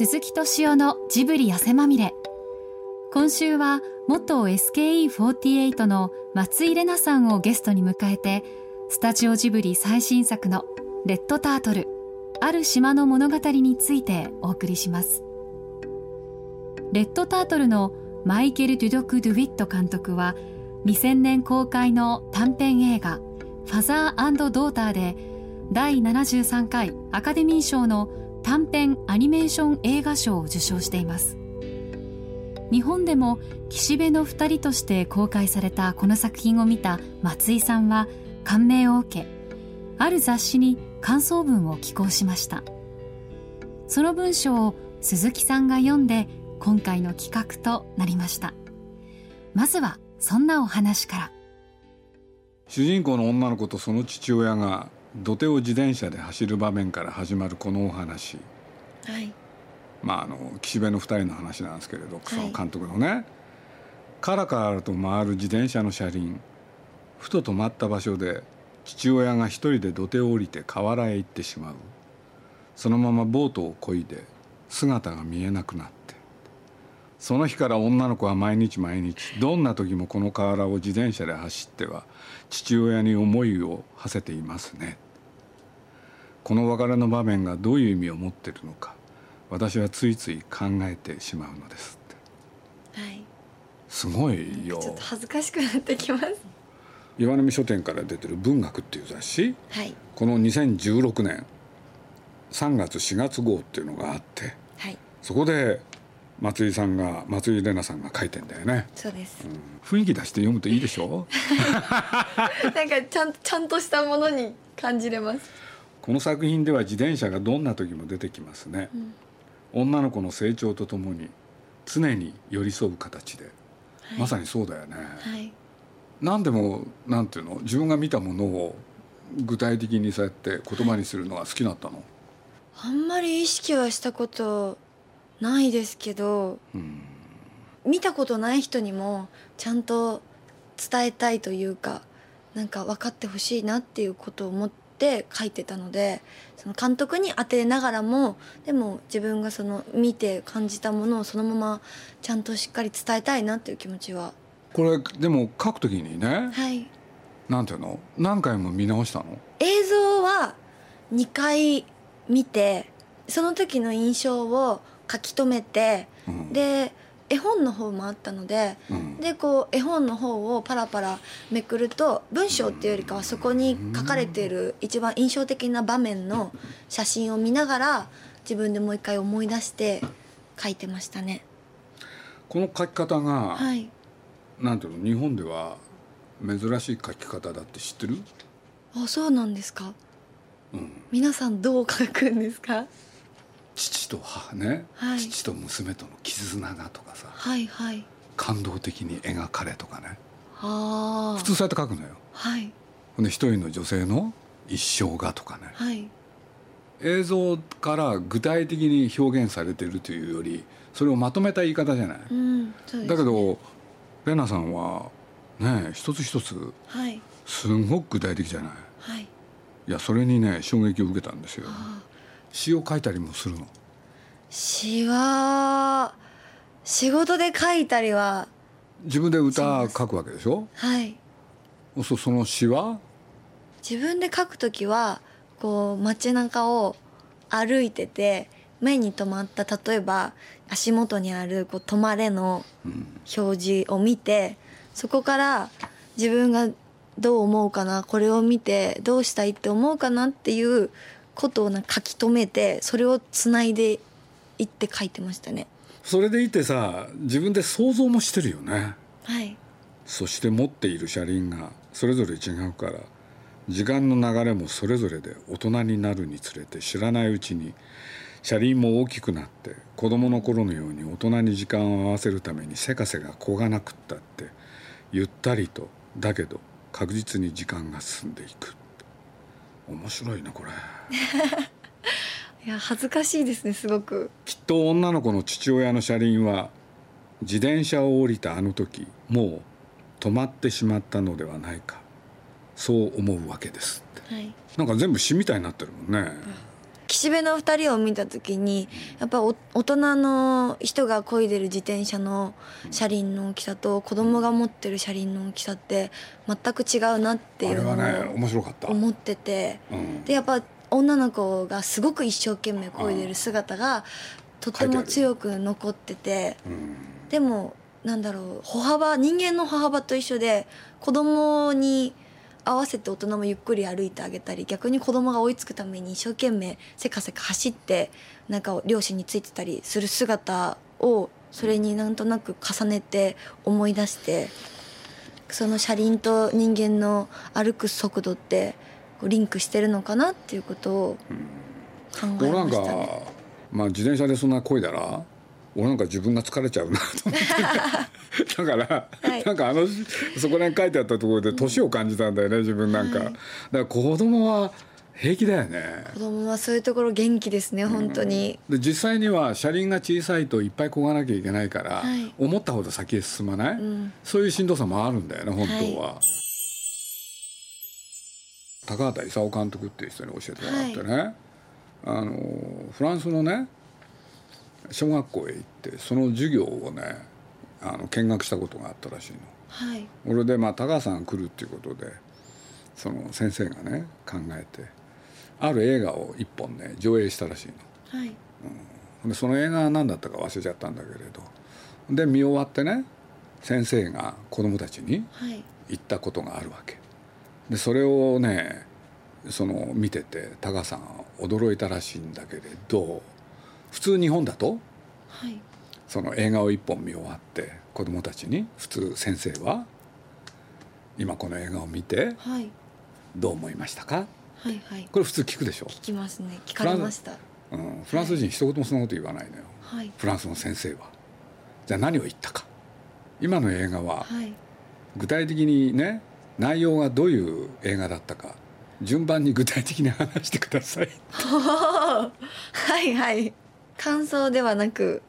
鈴木敏夫のジブリ汗まみれ。今週は元 SKE48 の松井玲奈さんをゲストに迎えてスタジオジブリ最新作の「レッドタートルある島の物語」についてお送りします。レッドタートルのマイケル・デュドク・ドゥウィット監督は2000年公開の短編映画「ファザードーター」で第73回アカデミー賞の短編アニメーション映画賞を受賞しています。日本でも岸辺の二人として公開されたこの作品を見た松井さんは感銘を受けある雑誌に感想文を寄稿しました。その文章を鈴木さんが読んで今回の企画となりました。まずはそんなお話から。主人公の女の子とその父親が土手を自転車で走る場面から始まるこのお話、はい、まああの岸辺の2人の話なんですけれど、その監督のね。カラカラと回る自転車の車輪。ふと止まった場所で父親が一人で土手を降りて河原へ行ってしまう。そのままボートを漕いで姿が見えなくなってその日から女の子は毎日毎日どんな時もこの河原を自転車で走っては父親に思いを馳せていますね。この別れの場面がどういう意味を持っているのか私はついつい考えてしまうのですはい。すごいよ。ちょっと恥ずかしくなってきます。岩波書店から出てる「文学」っていう雑誌、はい、この2016年3月4月号っていうのがあって、はい、そこで松井さんが松井玲奈さんが書いてんだよね。そうです、うん、雰囲気出して読むといいでしょ？なんかちゃんちゃんとしたものに感じれます。この作品では自転車がどんな時も出てきますね、うん、女の子の成長とともに常に寄り添う形で、はい、まさにそうだよね、はい、何でもなんていうの？自分が見たものを具体的にそうやって言葉にするのが好きだったの、はい、あんまり意識はしたことないですけど、うん、見たことない人にもちゃんと伝えたいというかなんか分かってほしいなっていうことを思って書いてたのでその監督に当てながらもでも自分がその見て感じたものをそのままちゃんとしっかり伝えたいなっていう気持ちは。これでも書くときにね、はい、なんていうの？何回も見直したの？映像は2回見てその時の印象を書き留めて、うん、で絵本の方もあったので、うん、でこう絵本の方をパラパラめくると文章っていうよりかはそこに書かれている一番印象的な場面の写真を見ながら自分でもう一回思い出して書いてましたね。この書き方が、はい、なんていうの日本では珍しい書き方だって知ってる？あそうなんですか、うん、皆さんどう書くんですか？父と母ね、はい、父と娘との絆がとかさ、はいはい、感動的に描かれとかね。あ普通そうやって書くのよ。はい、で一人の女性の一生がとかね、はい、映像から具体的に表現されているというよりそれをまとめた言い方じゃない、うんね、だけどレナさんはね一つ一つすごく具体的じゃない、はい、いやそれにね衝撃を受けたんですよ。詩を書いたりもするの？詩は仕事で書いたりは。自分で歌書くわけでしょ？はい。そその詩は？自分で書く時はこう街中を歩いてて目に留まった例えば足元にあるこう「止まれ」の表示を見て、うん、そこから自分がどう思うかなこれを見てどうしたいって思うかなっていうことをな書き留めてそれをつないでいって書いてましたね。それでいてさ自分で想像もしてるよね。はい。そして持っている車輪がそれぞれ違うから時間の流れもそれぞれで大人になるにつれて知らないうちに車輪も大きくなって子供の頃のように大人に時間を合わせるためにせかせがこがなくったってゆったりとだけど確実に時間が進んでいく面白いなこれ。いや恥ずかしいですねすごく。きっと女の子の父親の車輪は自転車を降りたあの時もう止まってしまったのではないか。そう思うわけですはい、なんか全部詩みたいになってるもんね、岸岸辺の2人を見た時にやっぱ大人の人が漕いでる自転車の車輪の大きさと子供が持ってる車輪の大きさって全く違うなっていうのを思ってて、でやっぱ女の子がすごく一生懸命漕いでる姿がとても強く残ってて、でもなんだろう歩幅人間の歩幅と一緒で子供に合わせて大人もゆっくり歩いてあげたり逆に子供が追いつくために一生懸命せかせか走ってなんか両親についてたりする姿をそれになんとなく重ねて思い出してその車輪と人間の歩く速度ってリンクしてるのかなっていうことを考えましたね。まあ、自転車でそんなこいだら俺なんか自分が疲れちゃうなと思って。だから、はい、なんかあのそこら辺書いてあったところで年を感じたんだよね自分なんか、はい、だから子供は平気だよね。子供はそういうところ元気ですね本当に、うん、で実際には車輪が小さいといっぱいこがなきゃいけないから、はい、思ったほど先へ進まない、うん、そういうしんどさもあるんだよね本当は、高畑勲監督っていう人に教えてもらってね、あのフランスのね小学校へ行ってその授業をねあの見学したことがあったらしいの。はい、俺でまあ高橋さんが来るっていうことでその先生がね考えてある映画を一本ね上映したらしいの。はいうん、でその映画は何だったか忘れちゃったんだけれどで見終わってね先生が子供たちに言ったことがあるわけ。でそれをねその見てて高橋さん驚いたらしいんだけれど普通日本だと、はい、その映画を一本見終わって子供たちに？普通先生は？今この映画を見て？どう思いましたか、はいはい、これ普通聞くでしょ？聞きますね。聞かれました。うん、フランス人一言もそんなこと言わないのよ、はい、フランスの先生は。じゃあ何を言ったか。今の映画は具体的にね内容がどういう映画だったか順番に具体的に話してください。はいはい感想ではなく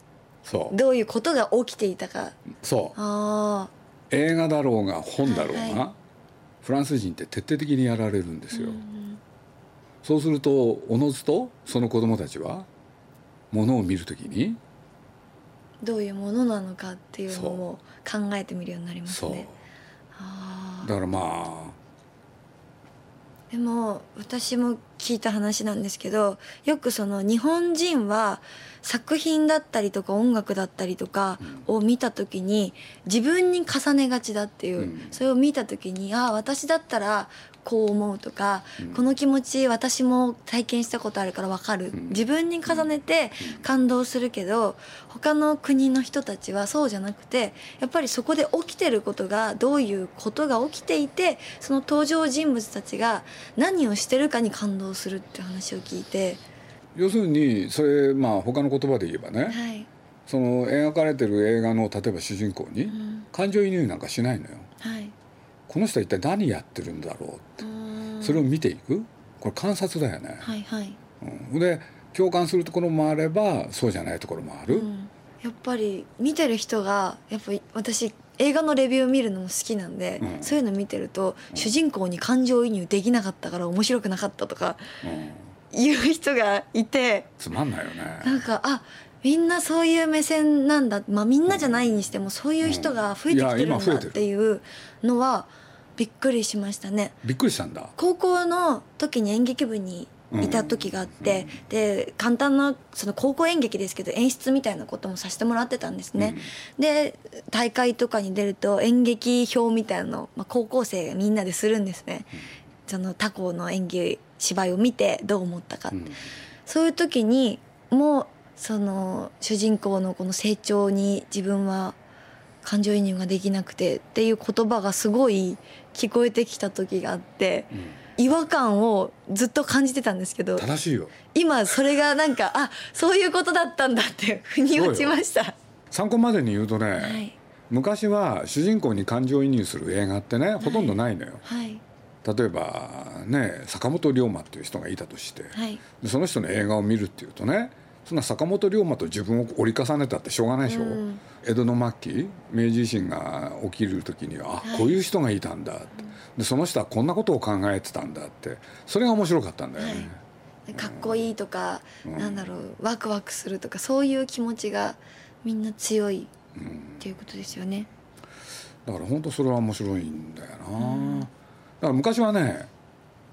そう。どういうことが起きていたか。そう。あ映画だろうが本だろうが、はいはい、フランス人って徹底的にやられるんですよ、うん、そうするとおのずとその子供たちはものを見るときにどういうものなのかっていうのも考えてみるようになりますね。だからまあでも私も聞いた話なんですけどよくその日本人は作品だったりとか音楽だったりとかを見た時に自分に重ねがちだっていう、それを見た時にああ私だったらこう思うとか、うん、この気持ち私も体験したことあるから分かる、うん、自分に重ねて感動するけど他の国の人たちはそうじゃなくてやっぱりそこで起きてることがどういうことが起きていてその登場人物たちが何をしてるかに感動するって話を聞いて。要するにそれまあ他の言葉で言えばね、はい、その描かれてる映画の例えば主人公に感情移入なんかしないのよ。はいこの人は一体何やってるんだろうって。それを見ていく。これ観察だよね。はいはい。うん、で共感するところもあればそうじゃないところもある。うん、やっぱり見てる人がやっぱり私映画のレビュー見るのも好きなんで、うん、そういうの見てると、うん、主人公に感情移入できなかったから面白くなかったとか、言う人がいてつまんないよね。なんかあみんなそういう目線なんだ。まあみんなじゃないにしてもそういう人が増えてきてるんだっていうのはびっくりしましたね。びっくりしたんだ。高校の時に演劇部にいた時があって、うん、で簡単なその高校演劇ですけど演出みたいなこともさせてもらってたんですね、うん、で大会とかに出ると演劇表みたいなの、まあ、高校生がみんなでするんですね、うん、その他校の演技芝居を見てどう思ったかそういう時にもうその主人公のこの成長に自分は感情移入ができなくてっていう言葉がすごい聞こえてきた時があって、うん、違和感をずっと感じてたんですけど正しいよ。今それがなんかあそういうことだったんだって腑に落ちました。参考までに言うとね、はい、昔は主人公に感情移入する映画ってねほとんどないのよ、はい、例えばね坂本龍馬っていう人がいたとして、はい、その人の映画を見るっていうとねそんな坂本龍馬と自分を折り重ねたってしょうがないでしょ、うん、江戸の末期明治維新が起きる時には、はい、あこういう人がいたんだって、でその人はこんなことを考えてたんだって。それが面白かったんだよね、かっこいいとか、うん。なんだろうワクワクするとかそういう気持ちがみんな強いうん。っていうことですよね。だから本当それは面白いんだよな、だから昔はね、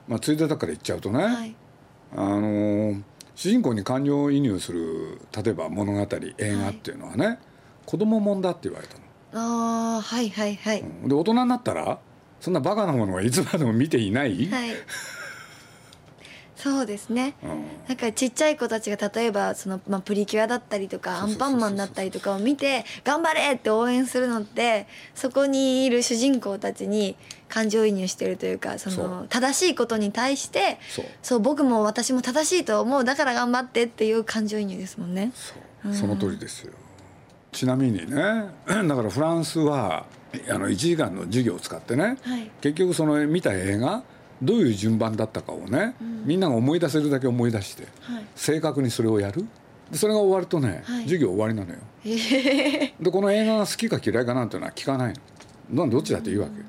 まあ、ついでだから言っちゃうとね、はい。あのー主人公に感情移入する例えば物語映画っていうのはね、子供もんだって言われたの、ああはいはいはい、うん。で大人になったらそんなバカなものはいつまでも見ていない、はいそうですね。うん。なんかちっちゃい子たちが例えばその、まあ、プリキュアだったりとかアンパンマンだったりとかを見て頑張れって応援するのってそこにいる主人公たちに感情移入してるというかそその正しいことに対してそう。僕も私も正しいと思うだから頑張ってっていう感情移入ですもんね。そう。その通りですよ。ちなみにね だからフランスはあの1時間の授業を使ってね、はい。結局その見た映画どういう順番だったかをね、みんなが思い出せるだけ思い出してはい。正確にそれをやる。でそれが終わるとね、はい。授業終わりなのよ。えーでこの映画が好きか嫌いかなんていうのは聞かないの。どどっちだっていいわけ、うん。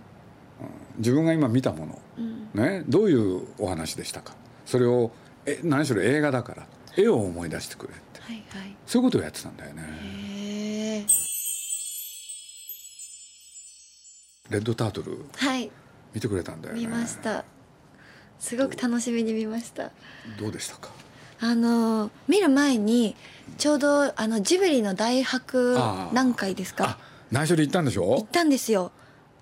自分が今見たもの、うん。ね、どういうお話でしたか。それをえ何しろ映画だから。絵を思い出してくれって。はいはい。そういうことをやってたんだよね、レッドタートルはい。見てくれたんだよね。見ましたすごく楽しみに見ました。どうでしたか？あの見る前にちょうどあのジブリの大博あー覧会ですあか内緒で行ったんでしょ？行ったんですよ。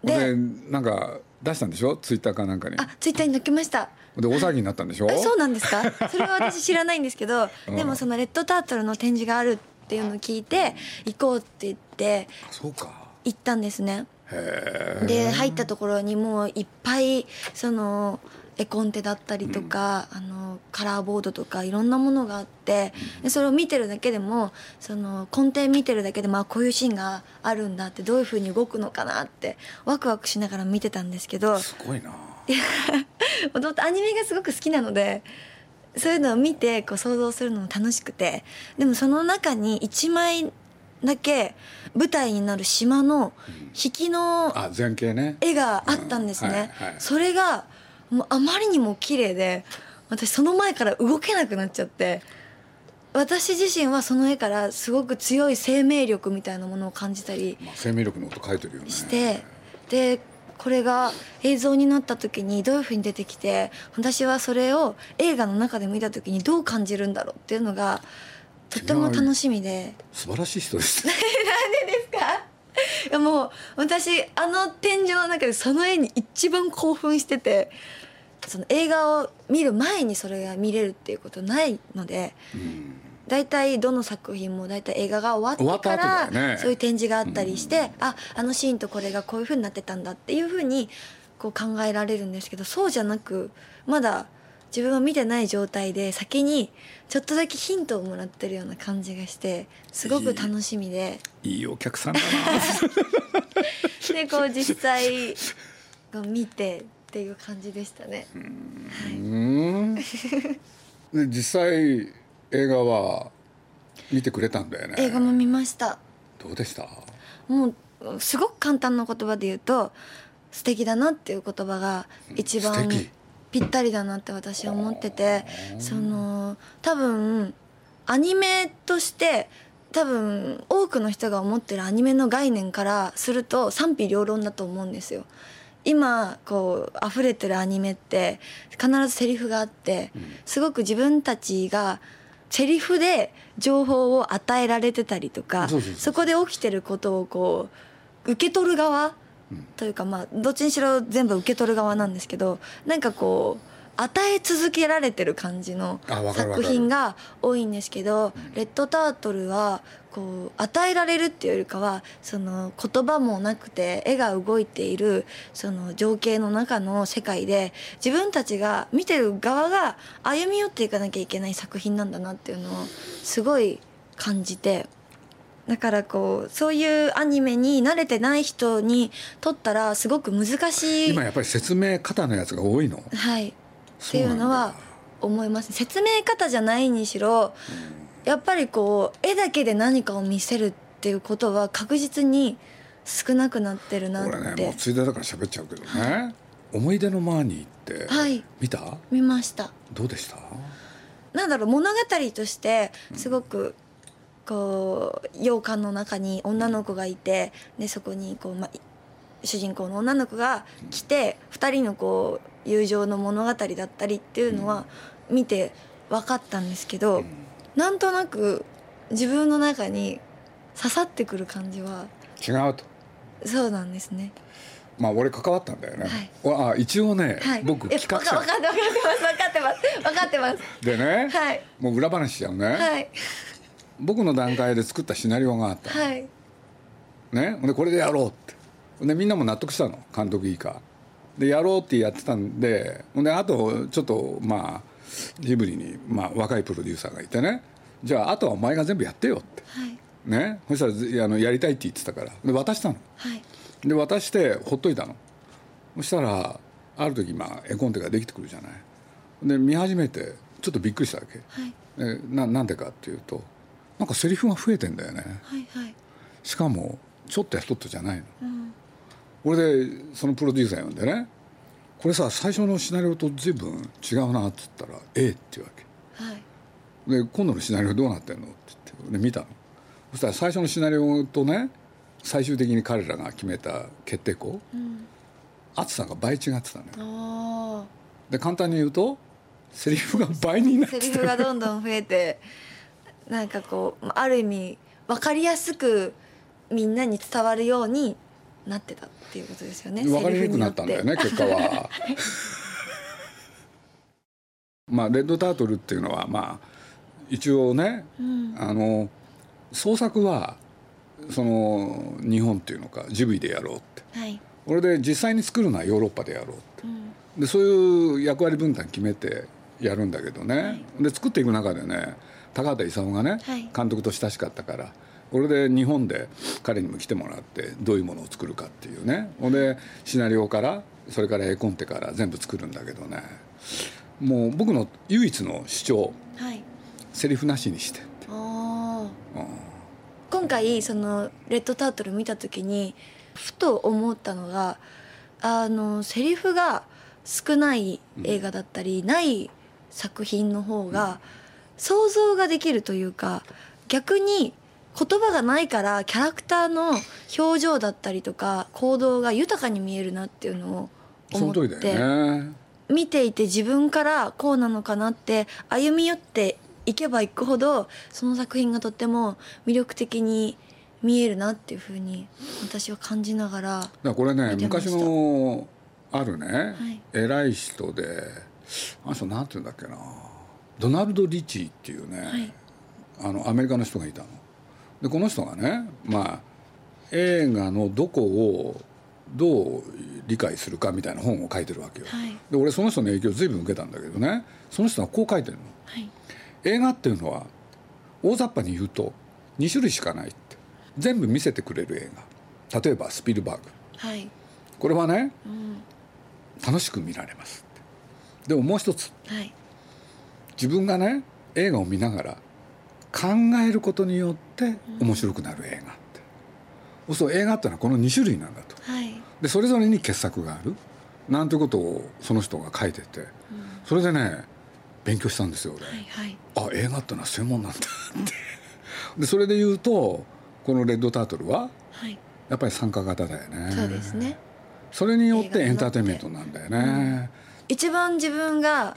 ででなんか出したんでしょ？ツイッターかなんかに。あツイッターに載っけました。で大騒ぎになったんでしょ？えそうなんですか？それは私知らないんですけど うん。でもそのレッドタートルの展示があるっていうのを聞いて行こうって言ってあそうか。行ったんですね。へえで入ったところにもういっぱいその絵コンテだったりとか、あのカラーボードとかいろんなものがあってでそれを見てるだけでもそのコンテ見てるだけでまあこういうシーンがあるんだってどういうふうに動くのかなってワクワクしながら見てたんですけどすごいな。もともとアニメがすごく好きなのでそういうのを見てこう想像するのも楽しくてでもその中に1枚だけ舞台になる島の引きの絵があったんですね、それがもうあまりにも綺麗で私その前から動けなくなっちゃって私自身はその絵からすごく強い生命力みたいなものを感じたりまあ、生命力の音書いてるよね。してでこれが映像になった時にどういうふうに出てきて私はそれを映画の中で見た時にどう感じるんだろうっていうのがとっても楽しみで。素晴らしい人です いやもう私あの展示の中でその絵に一番興奮しててその映画を見る前にそれが見れるっていうことないのでうん。大体どの作品も大体映画が終わってからね。そういう展示があったりしてああのシーンとこれがこういうふうになってたんだっていうふうにこう考えられるんですけどそうじゃなくまだ自分は見てない状態で先にちょっとだけヒントをもらってるような感じがしてすごく楽しみで。いいお客さんだな でこう実際こう見てっていう感じでしたね。うんで実際映画は見てくれたんだよね映画も見ました。どうでした？もうすごく簡単な言葉で言うと素敵だなっていう言葉が一番素敵ぴったりだなって私は思っててその多分アニメとして多分多くの人が思ってるアニメの概念からすると賛否両論だと思うんですよ。今こう溢れてるアニメって必ずセリフがあってすごく自分たちがセリフで情報を与えられてたりとかそこで起きてることをこう受け取る側うんというかまあどっちにしろ全部受け取る側なんですけどなんかこう与え続けられてる感じの作る品が多いんですけど「レッドタートル」はこう与えられるっていうよりかはその言葉もなくて絵が動いているその情景の中の世界で自分たちが見てる側が歩み寄っていかなきゃいけない作品なんだなっていうのをすごい感じて。だからこうそういうアニメに慣れてない人にとったらすごく難しい。今やっぱり説明方のやつが多いの？はい、っていうのは思います。説明方じゃないにしろやっぱりこう絵だけで何かを見せるっていうことは確実に少なくなってるな俺って、ねもうついでだから喋っちゃうけどね。思い出のマーニーってはい。見た見ました。どうでした？なんだろう物語としてすごくこう洋館の中に女の子がいてでそこにこう、ま、主人公の女の子が来て2人のこう友情の物語だったりっていうのは見て分かったんですけど、なんとなく自分の中に刺さってくる感じは違うと。そうなんですね。まあ俺関わったんだよね、はい、あ一応ね、はい、僕企画者。分かってます。分かってます。分かってます。でね、はい、もう裏話しちゃうね、はい、僕の段階で作ったシナリオがあった、はい、ね？でこれでやろうって。でみんなも納得したの。監督いいか。でやろうってやってたんでであとちょっとまあジブリに、まあ、若いプロデューサーがいてね。じゃああとはお前が全部やってよって、はい、ね？そしたらあのやりたいって言ってたから。で渡したの、はい、で渡してほっといたの。そしたらある時まあ絵コンテができてくるじゃない。で見始めてちょっとびっくりしたわけ、はい、えななんでかっていうとなんかセリフが増えてんだよね、はいはい、しかもちょっとやっとったじゃないの、うん、俺でそのプロデューサー呼んでねこれさ最初のシナリオと随分違うなっつったら「ええ」って言うわけ、はい、で今度のシナリオどうなってんの？って言ってで見たの。そしたら最初のシナリオとね最終的に彼らが決めた決定校、うん、厚さが倍違ってたのよ。で簡単に言うとセリフが倍になって。セリフがどんどん増えてなんかこうある意味分かりやすくみんなに伝わるようになってたっていうことですよね分かりにくくなったんだよね結果は。まあレッドタートルっていうのはまあ一応ね、うん、あの創作はその日本っていうのかジブリでやろうって、はい、俺で実際に作るのはヨーロッパでやろうって、うん、でそういう役割分担決めてやるんだけどね、はい、で作っていく中でね高畑勲がね、はい、監督と親しかったから俺で日本で彼にも来てもらってどういうものを作るかっていうね。ほんでシナリオからそれから絵コンテから全部作るんだけどね。もう僕の唯一の主張、はい、セリフなしにして今回その「レッドタートル」見た時にふと思ったのがあのセリフが少ない映画だったり、うん、ない作品の方が想像ができるというか逆に言葉がないからキャラクターの表情だったりとか行動が豊かに見えるなっていうのを思って、ね、見ていて自分からこうなのかなって歩み寄っていけばいくほどその作品がとっても魅力的に見えるなっていうふうに私は感じながらだこれね昔のあるね、はい、偉い人であの人なんて言うんだっけなドナルド・リチーっていうね、はい、あのアメリカの人がいたの。でこの人がねまあ映画のどこをどう理解するかみたいな本を書いてるわけよ。はい、で俺その人の影響を随分受けたんだけどねその人はこう書いてるの。はい、映画っていうのは大雑把に言うと2種類しかないって。全部見せてくれる映画。例えばスピルバーグ、はい、これはね、うん、楽しく見られますでももう一つ、はい、自分がね映画を見ながら考えることによって面白くなる映画って、うん、そう映画ってのはこの2種類なんだと、はい、でそれぞれに傑作がある。なんていうことをその人が書いてて、うん、それでね勉強したんですよ俺、はいはい、あ映画ってのはそういうもんなんだって。でそれで言うとこの「レッドタートルは」はい、やっぱり参加型だよね。そうですね。それによって。エンターテインメントなんだよね、うん、一番自分が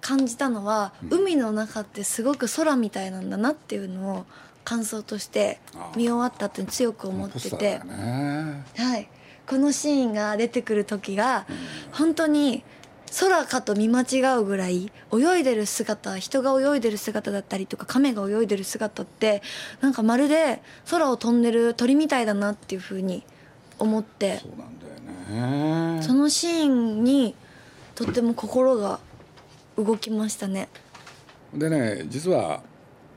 感じたのは、うん、海の中ってすごく空みたいなんだなっていうのを感想として見終わったって強く思ってて、ね、はい、このシーンが出てくる時が、うん、本当に空かと見間違うぐらい泳いでる姿人が泳いでる姿だったりとか亀が泳いでる姿ってなんかまるで空を飛んでる鳥みたいだなっていうふうに思って。そうなんだよね。そのシーンにとっても心が動きましたね。でね実は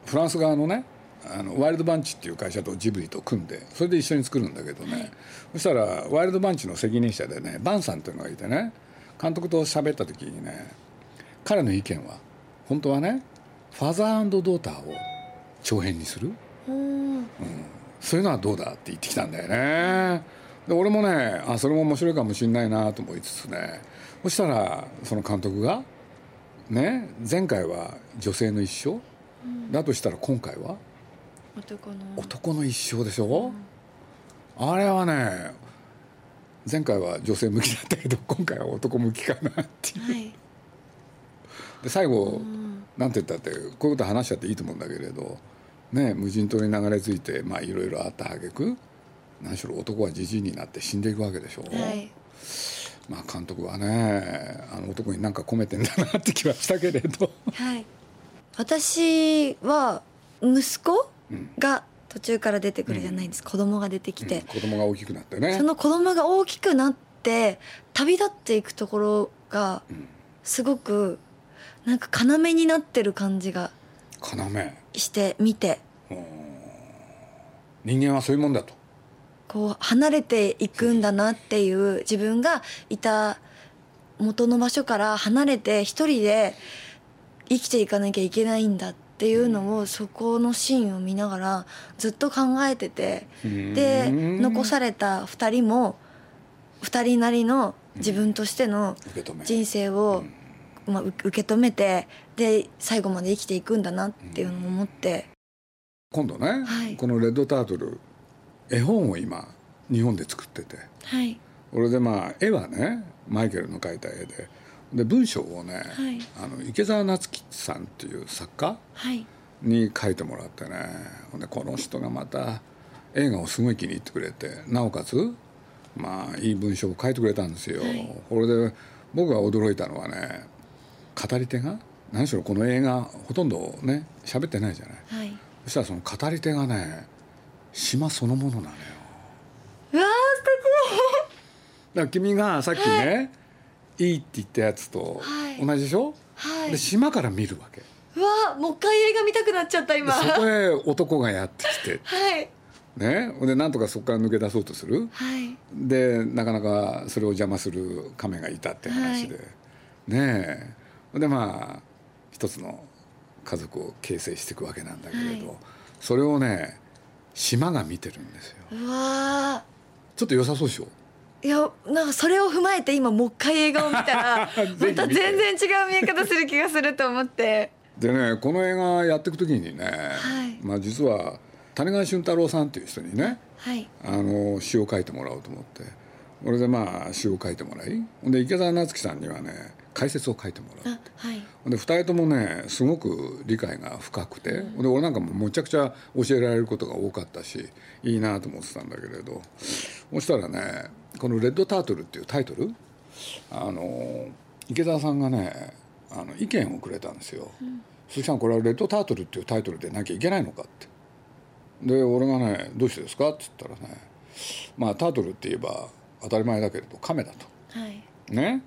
フランス側のねあのワイルドバンチっていう会社とジブリと組んでそれで一緒に作るんだけどね、はい、そしたらワイルドバンチの責任者でねバンさんっていうのがいてね監督と喋った時にね彼の意見は本当はねファザードーターを長編にする、うん、そういうのはどうだって言ってきたんだよね。で俺もねあそれも面白いかもしれないなと思いつつね。そしたらその監督がね前回は女性の一生、だとしたら今回は？男の。男の一生でしょ、あれはね前回は女性向きだったけど 今回は男向きかなっていう、はい。で最後、うん。なんて言ったってこういうこと話しちゃっていいと思うんだけれどね無人島に流れ着いてまあいろいろあった挙句何しろ男はじじいになって死んでいくわけでしょ、はいまあ監督はねあの男に何か込めてんだなって気はしたけれど。はい。私は息子うんが途中から出てくるじゃないですか、子供が出てきて、子供が大きくなってね。その子供が大きくなって旅立っていくところがん。すごくなんか要になってる感じが要。して見て。人間はそういうもんだとこう離れていくんだなっていう自分がいた元の場所から離れて一人で生きていかなきゃいけないんだっていうのをそこのシーンを見ながらずっと考えててでうん。残された2人も2人なりの自分としての人生を、まあ、う受け止めてで最後まで生きていくんだなっていうのを思って。今度ね、はい。この「レッドタートル」絵本を今日本で作ってて。はい。これでまあ絵はねマイケルの描いた絵で。で文章をね、はい。あの池澤夏樹さんっていう作家はい。に書いてもらってね。ほんでこの人がまた映画をすごい気に入ってくれてなおかつまあいい文章を書いてくれたんですよ、はい。これで僕が驚いたのはね語り手が何しろこの映画ほとんどね喋ってないじゃない。はい。そしたらその語り手がね島そのものなのよ。うわーだから君がさっきね、い、いって言ったやつとはい。同じでしょ、素敵はい。で島から見るわけ。うわーもう一回映画見たくなっちゃったで今そこへ男がやってきて。はい。ね？でなんとかそこから抜け出そうとする。はい。でなかなかそれを邪魔する亀がいたって話で、ねえ。でまあ一つの家族を形成していくわけなんだけれど、はい。それをね島が見てるんですよ。うわちょっと良さそうでしょ？ーいやなんかそれを踏まえて今もう一回映画を見たら また全然違う見え方する気がすると思って。でねこの映画やっていく時にね、はい。まあ、実は谷川俊太郎さんっていう人にねはい。あの詩を書いてもらおうと思って。これでまあ詩を書いてもらいで池澤夏樹さんにはね解説を書いてもらうあはいで2人ともねすごく理解が深くて、ほんで俺なんかもむちゃくちゃ教えられることが多かったしいいなと思ってたんだけれどそしたらねこの「レッドタートル」っていうタイトルあの池澤さんがねあの意見をくれたんですよ。鈴木さんこれは「レッドタートル」っていうタイトルでなきゃいけないのかって。で俺がね「どうしてですか?」って言ったらねまあタートルって言えば当たり前だけれど亀だと。はいね？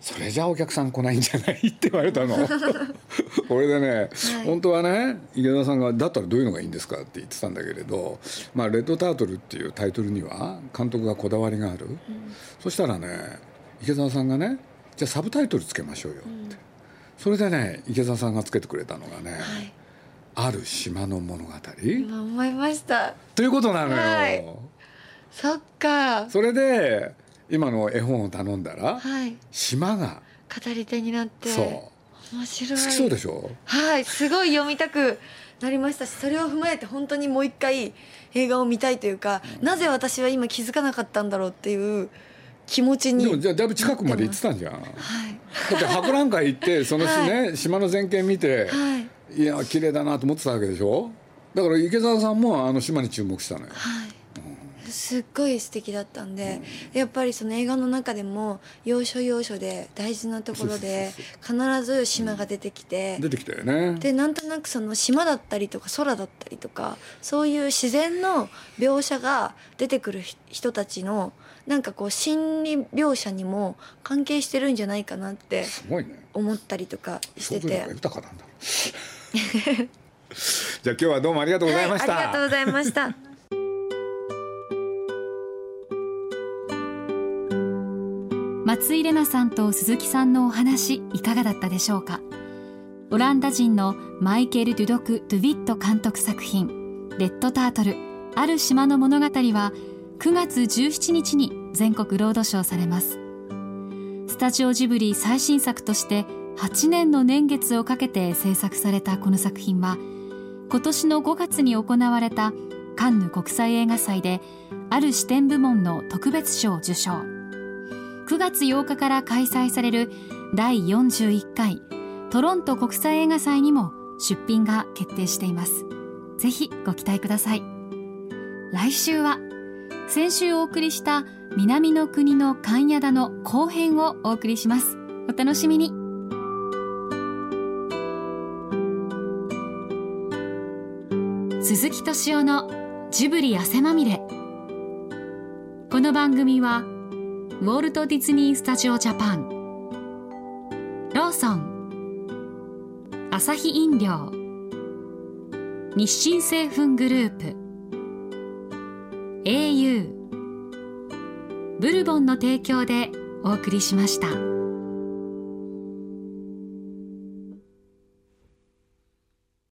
それじゃあお客さん来ないんじゃない？って言われたの。俺でね、本当はね池田さんが「だったらどういうのがいいんですか?」って言ってたんだけれど「まあ、レッドタートル」っていうタイトルには監督がこだわりがある、そしたらね池澤さんがね「じゃあサブタイトルつけましょうよ」って、それでね池澤さんがつけてくれたのがね「はい。ある島の物語」今思いました。ということなのよ。はい。そっか。それで今の絵本を頼んだら、はい。島が語り手になってそう。面白い。好きそうでしょ？はい。すごい読みたくなりましたしそれを踏まえて本当にもう一回映画を見たいというか、なぜ私は今気づかなかったんだろうっていう気持ちにでもじゃあだいぶ近くまで行ってたんじゃん。だはい。って博覧会行って その日ね、島の全景見て、はい。い、や綺麗だなと思ってたわけでしょ？だから池澤さんもあの島に注目したのよ。はいすっごい素敵だったんで、やっぱりその映画の中でも要所要所で大事なところで必ず島が出てきて、出てきたよね。でなんとなくその島だったりとか空だったりとかそういう自然の描写が出てくるひ人たちのなんかこう心理描写にも関係してるんじゃないかなってすごいね。思ったりとかしてて。想像力が豊かなんだ。じゃあ今日はどうもありがとうございました、はい、ありがとうございました松井玲奈さんと鈴木さんのお話いかがだったでしょうか？オランダ人のマイケル・デュドク・ドゥビット監督作品「レッドタートルある島の物語」は9月17日に全国ロードショーされます。スタジオジブリ最新作として8年の年月をかけて制作されたこの作品は今年の5月に行われたカンヌ国際映画祭である視点部門の特別賞を受賞。9月8日から開催される第41回トロント国際映画祭にも出品が決定しています。ぜひご期待ください。来週は先週お送りした南の国の関谷田の後編をお送りします。お楽しみに。鈴木敏夫のジブリ汗まみれ。この番組はウォルト・ディズニー・スタジオ・ジャパン。ローソン。アサヒ飲料。日清製粉グループ。au ブルボンの提供でお送りしました。